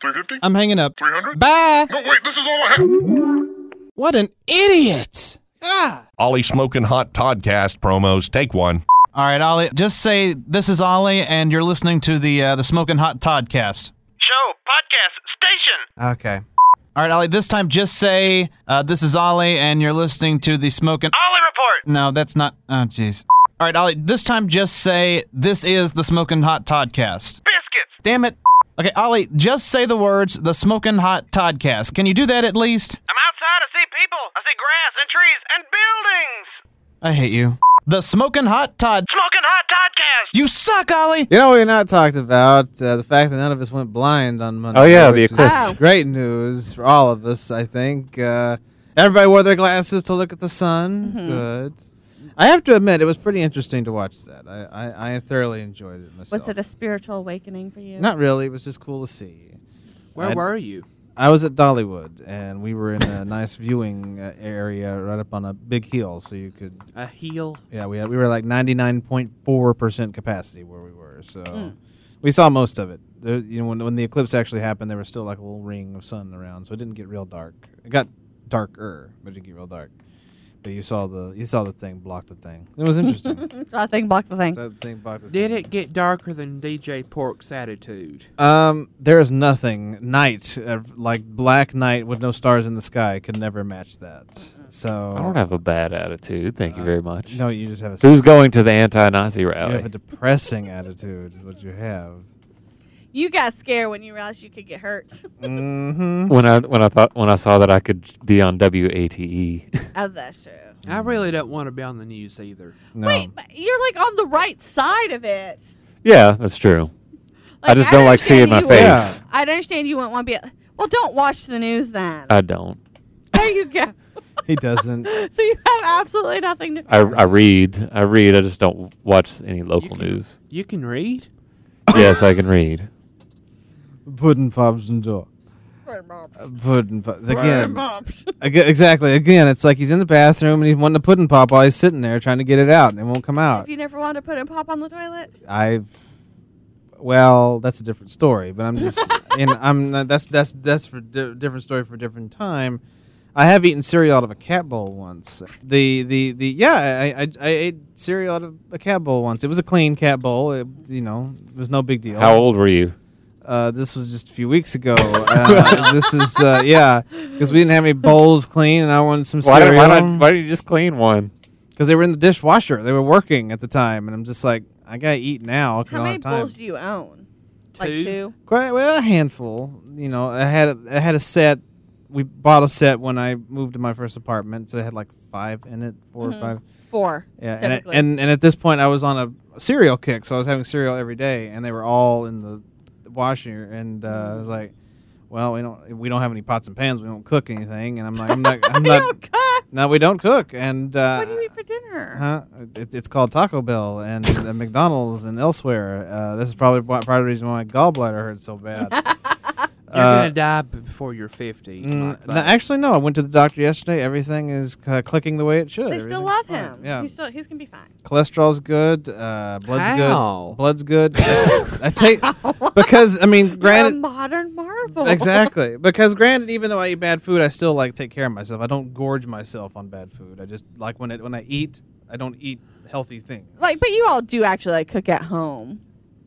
350 I'm hanging up. 300 Bye. No, wait, this is all I have. What an idiot. Ah. Ollie Smoking Hot Toddcast promos. Take one. All right, Ollie, just say this is Ollie, and you're listening to the uh, the Smoking Hot Toddcast. Show, podcast, station. Okay. All right, Ollie, this time just say uh, this is Ollie, and you're listening to the Smoking. Ollie report. No, that's not. Oh, jeez. All right, Ollie, this time just say this is the Smoking Hot Toddcast. Biscuits. Damn it. Okay, Ollie, just say the words the Smoking Hot Toddcast. Can you do that at least? I'm outside. I see people. I see grass and trees and buildings. I hate you. The Smoking Hot Todd. Smoking hot podcast. You suck, Ollie. You know what we not talked about? Uh, the fact that none of us went blind on Monday. Oh, yeah, the which is eclipse. Great news for all of us, I think. Uh, everybody wore their glasses to look at the sun. Mhm. Good. I have to admit, it was pretty interesting to watch that. I, I, I thoroughly enjoyed it myself. Was it a spiritual awakening for you? Not really. It was just cool to see. Where I'd- were you? I was at Dollywood, and we were in a nice viewing uh, area right up on a big hill, so you could A heel? Yeah, we had, we were like ninety nine point four percent capacity where we were, so Mm. we saw most of it. The, you know, when when the eclipse actually happened, there was still like a little ring of sun around, so it didn't get real dark. It got darker, but it didn't get real dark. But you saw the you saw the thing block the thing. It was interesting. I think block the thing. That thing blocked the Did it get darker than DJ Pork's attitude? Um, there is nothing. Night, uh, like black night with no stars in the sky, could never match that. So I don't have a bad attitude. Thank you very much. no, you just have a Who's s- going to the anti-Nazi rally? You rally? have a depressing attitude, is what you have. You got scared when you realized you could get hurt. Mm-hmm. when I when I thought when I saw that I could be on WATE. oh, that's true. I really don't want to be on the news either. No. Wait, but you're like on the right side of it. yeah, that's true. I Like, just don't like seeing my understand you wouldn't- face. I understand you wouldn't want to be. Well, don't watch the news then. I don't. there you go. He doesn't. so you have absolutely nothing to. I, I read. I read. I just don't watch any local news. You can read? yes, I can read. Pudding pops and door. Pudding pops uh, Pudding again. pops. Aga- exactly. Again, it's like he's in the bathroom and he's wanting to pudding pop while he's sitting there trying to get it out, and it won't come out. Have you never wanted to put a pop on the toilet? I've. Well, that's a different story, but I'm just. and I'm. Not, that's that's that's for di- different story for a different time. I have eaten cereal out of a cat bowl once. The the the yeah, I I, I ate cereal out of a cat bowl once. It was a clean cat bowl. It, you know, it was no big deal. How old were you? Uh, this was just a few weeks ago. Uh, this is uh, yeah, because we didn't have any bowls clean, and I wanted some Why, cereal. why, not, why didn't you just clean one? Because they were in the dishwasher. They were working at the time, and I'm just like, I gotta eat now. 'cause I How don't many have time. bowls do you own? Like Two. two. Quite well, a handful. You know, I had a, I had a set. We bought a set when I moved to my first apartment, so it had like five in it, 4 Mhm. or five. Four, Yeah, and, it, typically. and and at this point, I was on a cereal kick, so I was having cereal every day, and they were all in the washer, and uh, I was like, "Well, we don't we don't have any pots and pans. We don't cook anything." And I'm like, "I'm not. I'm not. No, we don't cook." And uh, What do you eat for dinner? Huh? It, it's called Taco Bell and uh, McDonald's and elsewhere. Uh, this is probably part of the reason why my gallbladder hurts so bad. You're Uh, gonna die before you're 50. Mm, like no, actually, no. I went to the doctor yesterday. Everything is uh, clicking the way it should. They still love fine. him. Yeah. He's still he's gonna be fine. Cholesterol's good. Uh, blood's How? good. Blood's good. I take because I mean, You're a granted, modern marvel. exactly. Because granted, even though I eat bad food, I still like take care of myself. I don't gorge myself on bad food. I just like when it when I eat, I don't eat healthy things. Like, but you all do actually like cook at home.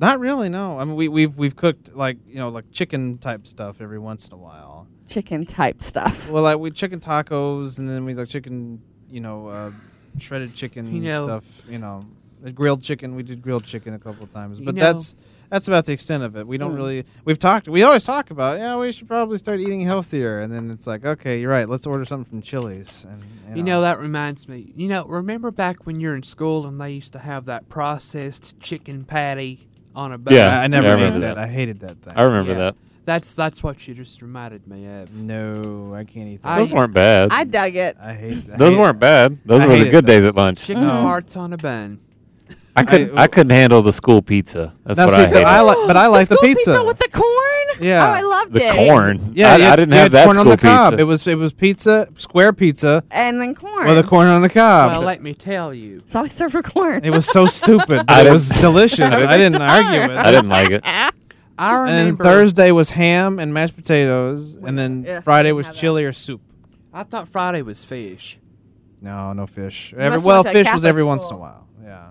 Not really. No. I mean, we we've we've cooked like you know like chicken type stuff every once in a while. Chicken type stuff. Well, like we chicken tacos, and then we like chicken, you know, uh, shredded chicken You know- stuff. You know, grilled chicken. We did grilled chicken a couple of times, You but know- that's that's about the extent of it. We don't Mm. really. We've talked. We always talk about. Yeah, we should probably start eating healthier, and then it's like, okay, you're right. Let's order something from Chili's. And you, You know, that reminds me. You know, remember back when you're in school and they used to have that processed chicken patty on a bun? Yeah, I never yeah, I ate remember that. that. I hated that thing. I remember Yeah. that. That's that's what you just reminded me of. No, I can't eat that. I- Those weren't bad. I dug it. I hate. I Those hate- weren't bad. Those I were the hated good days at lunch. Chicken No. farts on a bun. I couldn't. I, couldn't handle the school pizza. That's Now, what see, I but hated. I like, but I like the, school pizza. with the corn. Yeah. Oh, I loved the it. corn. Yeah, I, you I didn't have that corn school on the cob. pizza. It was it was pizza, square pizza, And then corn. with a corn on the cob. Well, let me tell you. So I served for corn. it was so stupid, but it was delicious. I didn't argue with it. I didn't like it. I remember. And then. Thursday was ham and mashed potatoes, and then Yeah, Friday was have that. chili or soup. I thought Friday was fish. No, no fish. Every, well, went to fish was Catholic every once in a while. Yeah,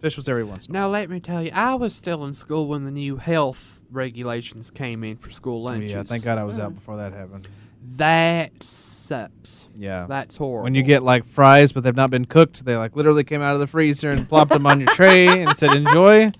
fish was every once in a Now let me tell you, I was still in school when the new health regulations came in for school while. lunches. Yeah, thank God I was Mm. out before that happened. That sucks. Yeah. That's horrible. When you get like fries, but they've not been cooked, they like literally came out of the freezer and plopped them on your tray and said enjoy.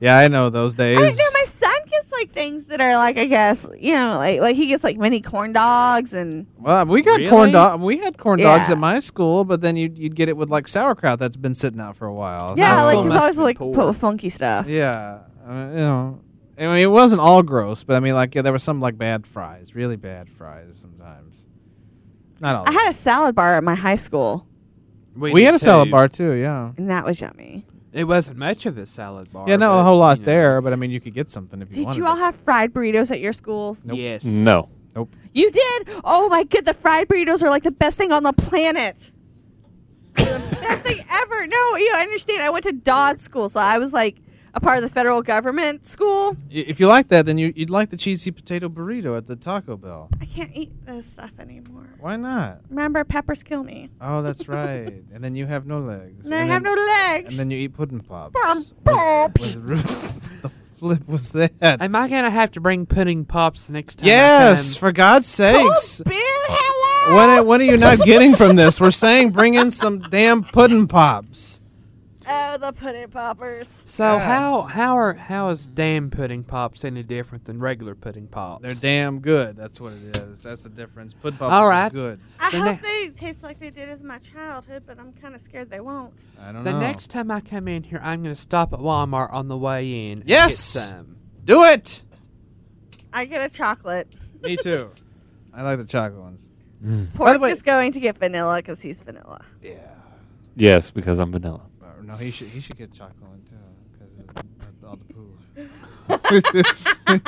Yeah, I know those days. I know my son gets like things that are like I guess you know like like he gets like mini corn dogs and Well, we got Really? corn dog. We had corn dogs Yeah. at my school, but then you'd, you'd get it with like sauerkraut that's been sitting out for a while. yeah school like must it's always like poor. put with funky stuff. Yeah, I mean, you know, I mean, it wasn't all gross, but I mean, like, yeah, there were some like bad fries, really bad fries sometimes. Not all. I had a salad bar at my high school we, did had a salad too. bar too. Yeah. and that was yummy. It wasn't much of a salad bar. Yeah, not a whole lot you know. there, but I mean, you could get something if you wanted. Did wanted. you all it. have fried burritos at your schools? Nope. Yes. No. Nope. You did. Oh my god, the fried burritos are like the best thing on the planet. The best thing ever. No, you understand. I went to Dodd school, so I was like a part of the federal government school. If you like that, then you, you'd like the cheesy potato burrito at the Taco Bell. I can't eat this stuff anymore. Why not? Remember, peppers kill me. Oh, that's right. and then you have no legs. And I and have then, no legs. And then you eat pudding pops. Bum, What- what the flip was that? Am I gonna have to bring pudding pops the next time? Yes, come? for God's sakes. Oh, Beer, hello. What what are you not getting from this? We're saying bring in some damn pudding pops. Oh, the pudding poppers. So God. how how are how is damn pudding pops any different than regular pudding pops? They're damn good. That's what it is. That's the difference. Pudding pops All is right. good. I The hope ne- they taste like they did as my childhood, but I'm kind of scared they won't. I don't the know. The next time I come in here, I'm gonna stop at Walmart on the way in. and Yes! Get some. Do it. I get a chocolate. Me too. I like the chocolate ones. Mm. Pork way- is going to get vanilla because he's vanilla. Yeah. Yes, because I'm vanilla. No, he should he should get chocolate one too because of all the poo.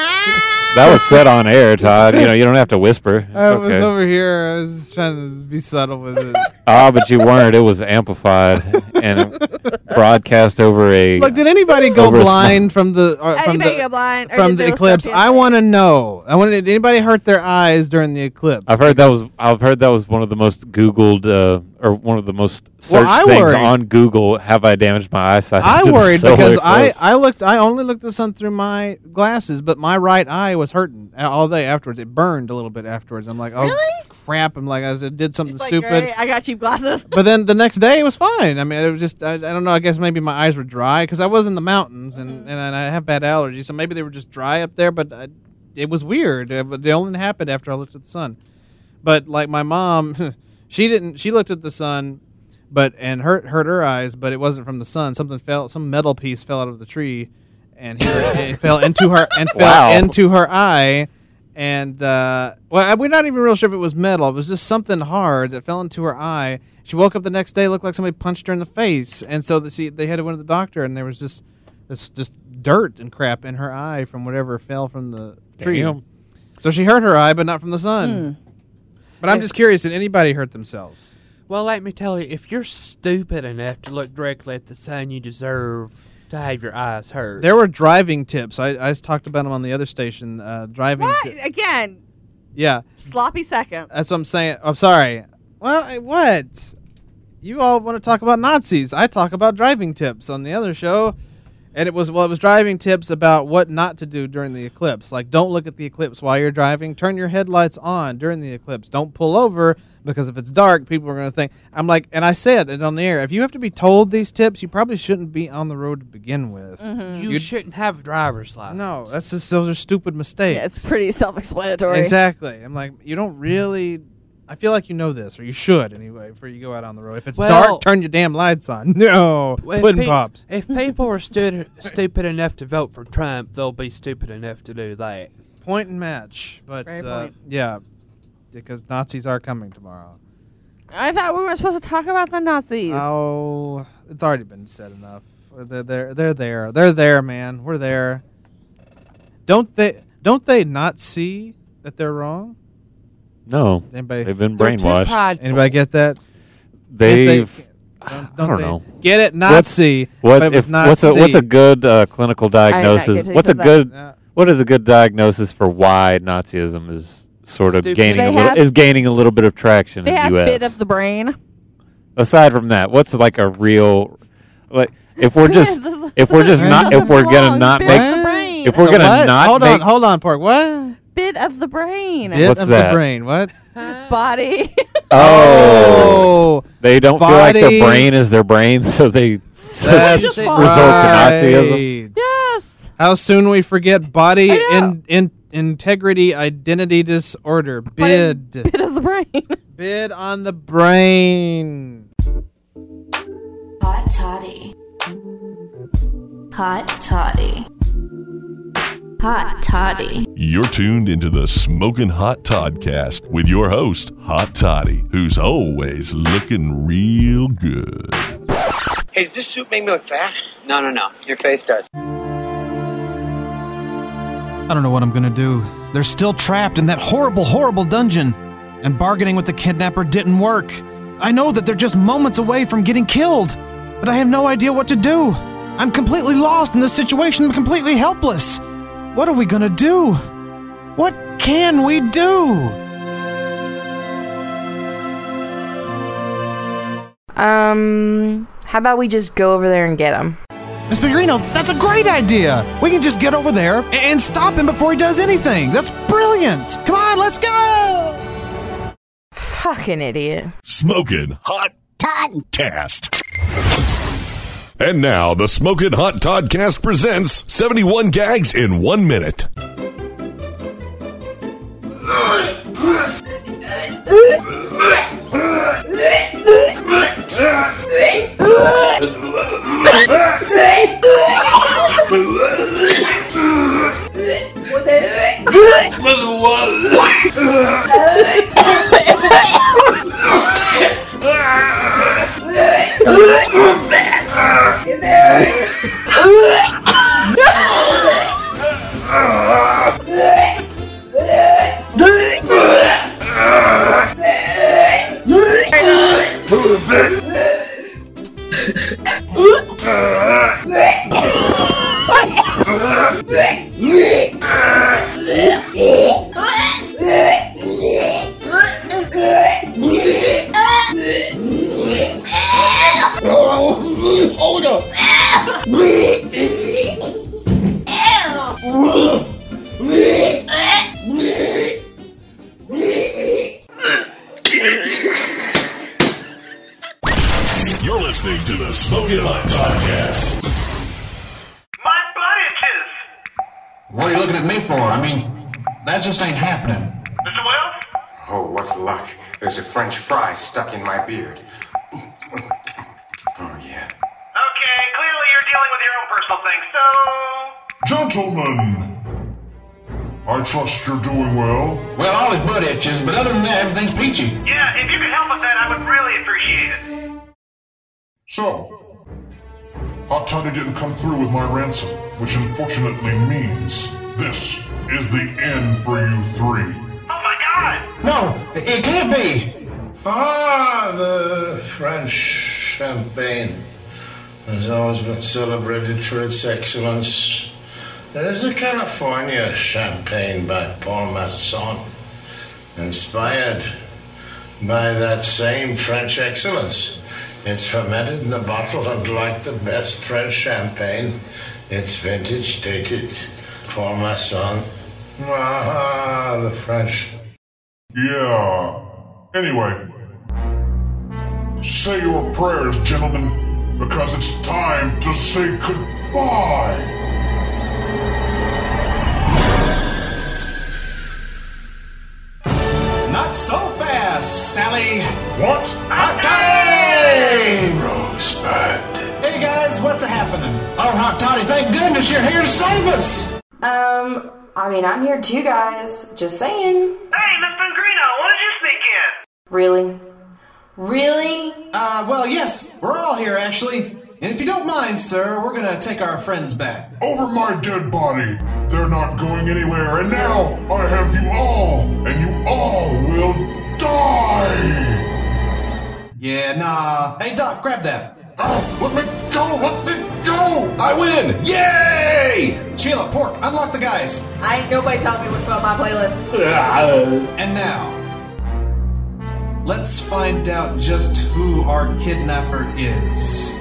That was said on air, Todd. You know, you don't have to whisper. It's I was okay. over here. I was trying to be subtle with it. Ah, but you weren't. It was amplified and broadcast over a. Look, did anybody go Over a blind from the or from Anybody the go blind? Or from did the those eclipse? stuff I yesterday? want to know. I want. Did anybody hurt their eyes during the eclipse? I've heard that was. I've heard that was one of the most Googled uh, or one of the most Well, searched I things worry. on Google. Have I damaged my eyesight? I to the worried solar because I, eclipse? I looked I only looked at the sun through my glasses, but my right eye was hurting all day afterwards. It burned a little bit afterwards. I'm like, oh crap! I'm like, I did something Like, stupid. great, I got cheap glasses. but then the next day it was fine. I mean, it was just I, I don't know. I guess maybe my eyes were dry because I was in the mountains and, mm-hmm. and I have bad allergies, so maybe they were just dry up there. But I, it was weird. But it only happened after I looked at the sun. But like my mom, she didn't. She looked at the sun, but and hurt hurt her eyes. But it wasn't from the sun. Something fell. Some metal piece fell out of the tree, and hit her, it fell into her and fell Wow. into her eye. And uh, well, we're not even real sure if it was metal. It was just something hard that fell into her eye. She woke up the next day, looked like somebody punched her in the face, and so the, she, they had to go to the doctor, and there was just this just dirt and crap in her eye from whatever fell from the tree. Damn. So she hurt her eye, but not from the sun. Hmm. But I'm just curious: did anybody hurt themselves? Well, let me tell you, if you're stupid enough to look directly at the sun, you deserve to have your eyes hurt. There were driving tips. I, I just talked about them on the other station. Uh, driving. What? ti- Again, yeah, sloppy second. that's what I'm saying. I'm sorry. Well, what? You all want to talk about Nazis? I talk about driving tips on the other show, and it was well, it was driving tips about what not to do during the eclipse. Like, don't look at the eclipse while you're driving. Turn your headlights on during the eclipse. Don't pull over because if it's dark, people are going to think. I'm like, and I said it on the air. If you have to be told these tips, you probably shouldn't be on the road to begin with. Mm-hmm. You You'd- shouldn't have a driver's license. No, that's just those are stupid mistakes. Yeah, it's pretty self-explanatory. Exactly. I'm like, you don't really. I feel like you know this, or you should anyway, before you go out on the road. If it's Well- dark, turn your damn lights on. No, If pudding pe- pops. If people are stu- stupid enough to vote for Trump, they'll be stupid enough to do that. Point and match. But uh, point. yeah, because Nazis are coming tomorrow. I thought we were supposed to talk about the Nazis. Oh, it's already been said enough. They're there. They're there. They're there, man. We're there. Don't they? Don't they not see that they're wrong? No, Anybody? they've been They're too brainwashed. prideful. Anybody get that? They've. Can't I Don't, don't they know. Get it? What's- Nazi. What but it was if what's a what's a good uh, clinical diagnosis? to What's a that. good Yeah. what is a good diagnosis for why Nazism is sort of Stupid. gaining They a little is gaining a little bit of traction they in have the U.S. bit of the brain. Aside from that, what's like a real like if we're just Bit of the- if we're just not if we're gonna not bit make the brain. if we're gonna what? not hold make on, hold on, Pork. What? Bit of the brain. Bit What's of that? the brain. What? Body. Oh. oh they don't feel like Body. their brain is their brain, so they so they That's right. resort to Nazism. yes. How soon we forget body I know. in, in integrity identity disorder. Bid. Bit of the brain. Bid on the brain. Hot toddy. Hot toddy. Hot toddy. You're tuned into the Smoking Hot Toddcast with your host, Hot Toddy, who's always looking real good. Hey, does this suit make me look fat? No, no, no. Your face does. I don't know what I'm gonna do. They're still trapped in that horrible, horrible dungeon. And bargaining with the kidnapper didn't work. I know that they're just moments away from getting killed, but I have no idea what to do. I'm completely lost in this situation. I'm completely helpless. What are we gonna do? What can we do? Um, how about we just go over there and get him? Miss Pecorino, that's a great idea. We can just get over there a- and stop him before he does anything. That's brilliant. Come on, let's go. Fucking idiot. Smoking Hot Toddcast. And now, the Smoking Hot Toddcast presents 71 gags in one minute. You three. Oh my god! No, it can't be. Ah, the French champagne has always been celebrated for its excellence. There is a California champagne by Paul Masson, inspired by that same French excellence. It's fermented in the bottle, and like the best French champagne, it's vintage dated. Paul Masson. Ah, the French. Yeah. Anyway, say your prayers, gentlemen, because it's time to say goodbye. Not so fast, Sally. What? Okay! Rosebud. Hey guys, what's happening? Oh, Hot Toddy, thank goodness you're here to save us. Um, I mean, I'm here too, guys. Just saying. Hey, Miss Pengrino, when did you sneak in? Really? Really? Uh, well, yes, we're all here actually. And if you don't mind, sir, we're gonna take our friends back. Over my dead body. They're not going anywhere, and now I have you all, and you all will die. Yeah, nah. Hey, Doc, grab that. Oh, let me go! Let me go! I win! Yay! Sheila, Pork, unlock the guys. I ain't nobody telling me what's on my playlist. And now, let's find out just who our kidnapper is.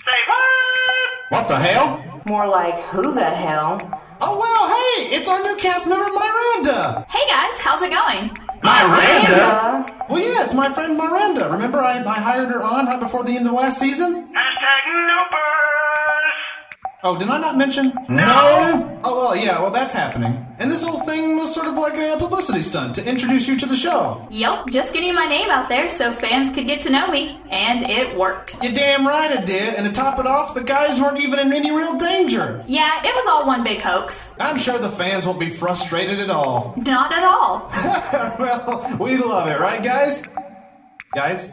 Say what? What the hell? More like, who the hell? Oh, well, hey, it's our new cast member, Miranda. Hey guys, how's it going? Miranda? Well, yeah, it's my friend Miranda. Remember, I, I hired her on right before the end of last season? Hashtag nopers! Oh, did I not mention? No. Oh, well, yeah, well, that's happening. And this whole thing was sort of like a publicity stunt to introduce you to the show. Yup, just getting my name out there so fans could get to know me, and it worked. You damn right it did. And to top it off, the guys weren't even in any real danger. Yeah, it was all one big hoax. I'm sure the fans won't be frustrated at all. Not at all. well, we love it, right, guys? Guys?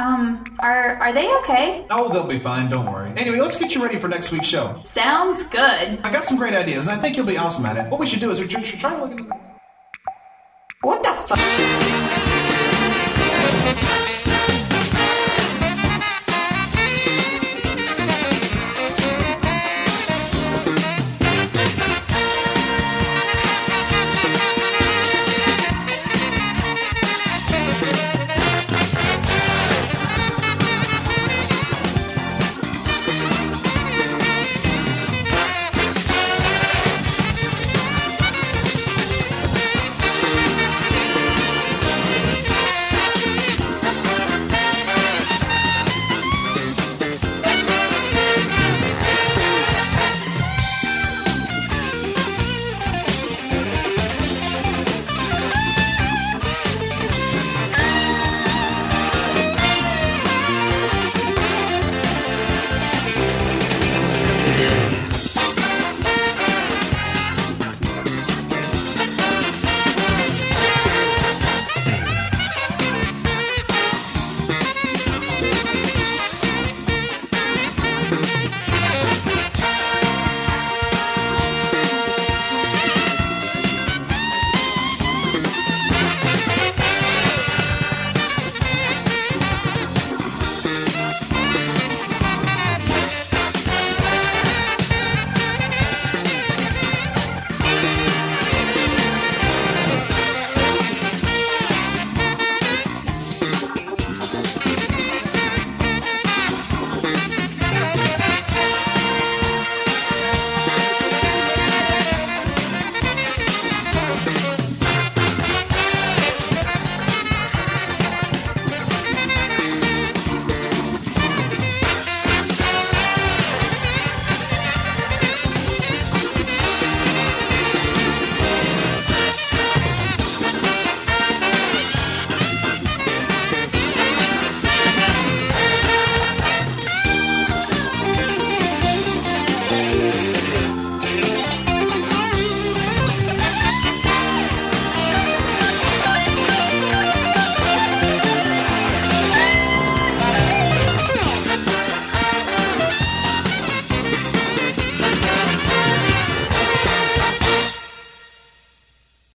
Um, are are they okay? Oh, they'll be fine. Don't worry. Anyway, let's get you ready for next week's show. Sounds good. I got some great ideas, and I think you'll be awesome at it. What we should do is we should try to look. at What the fuck?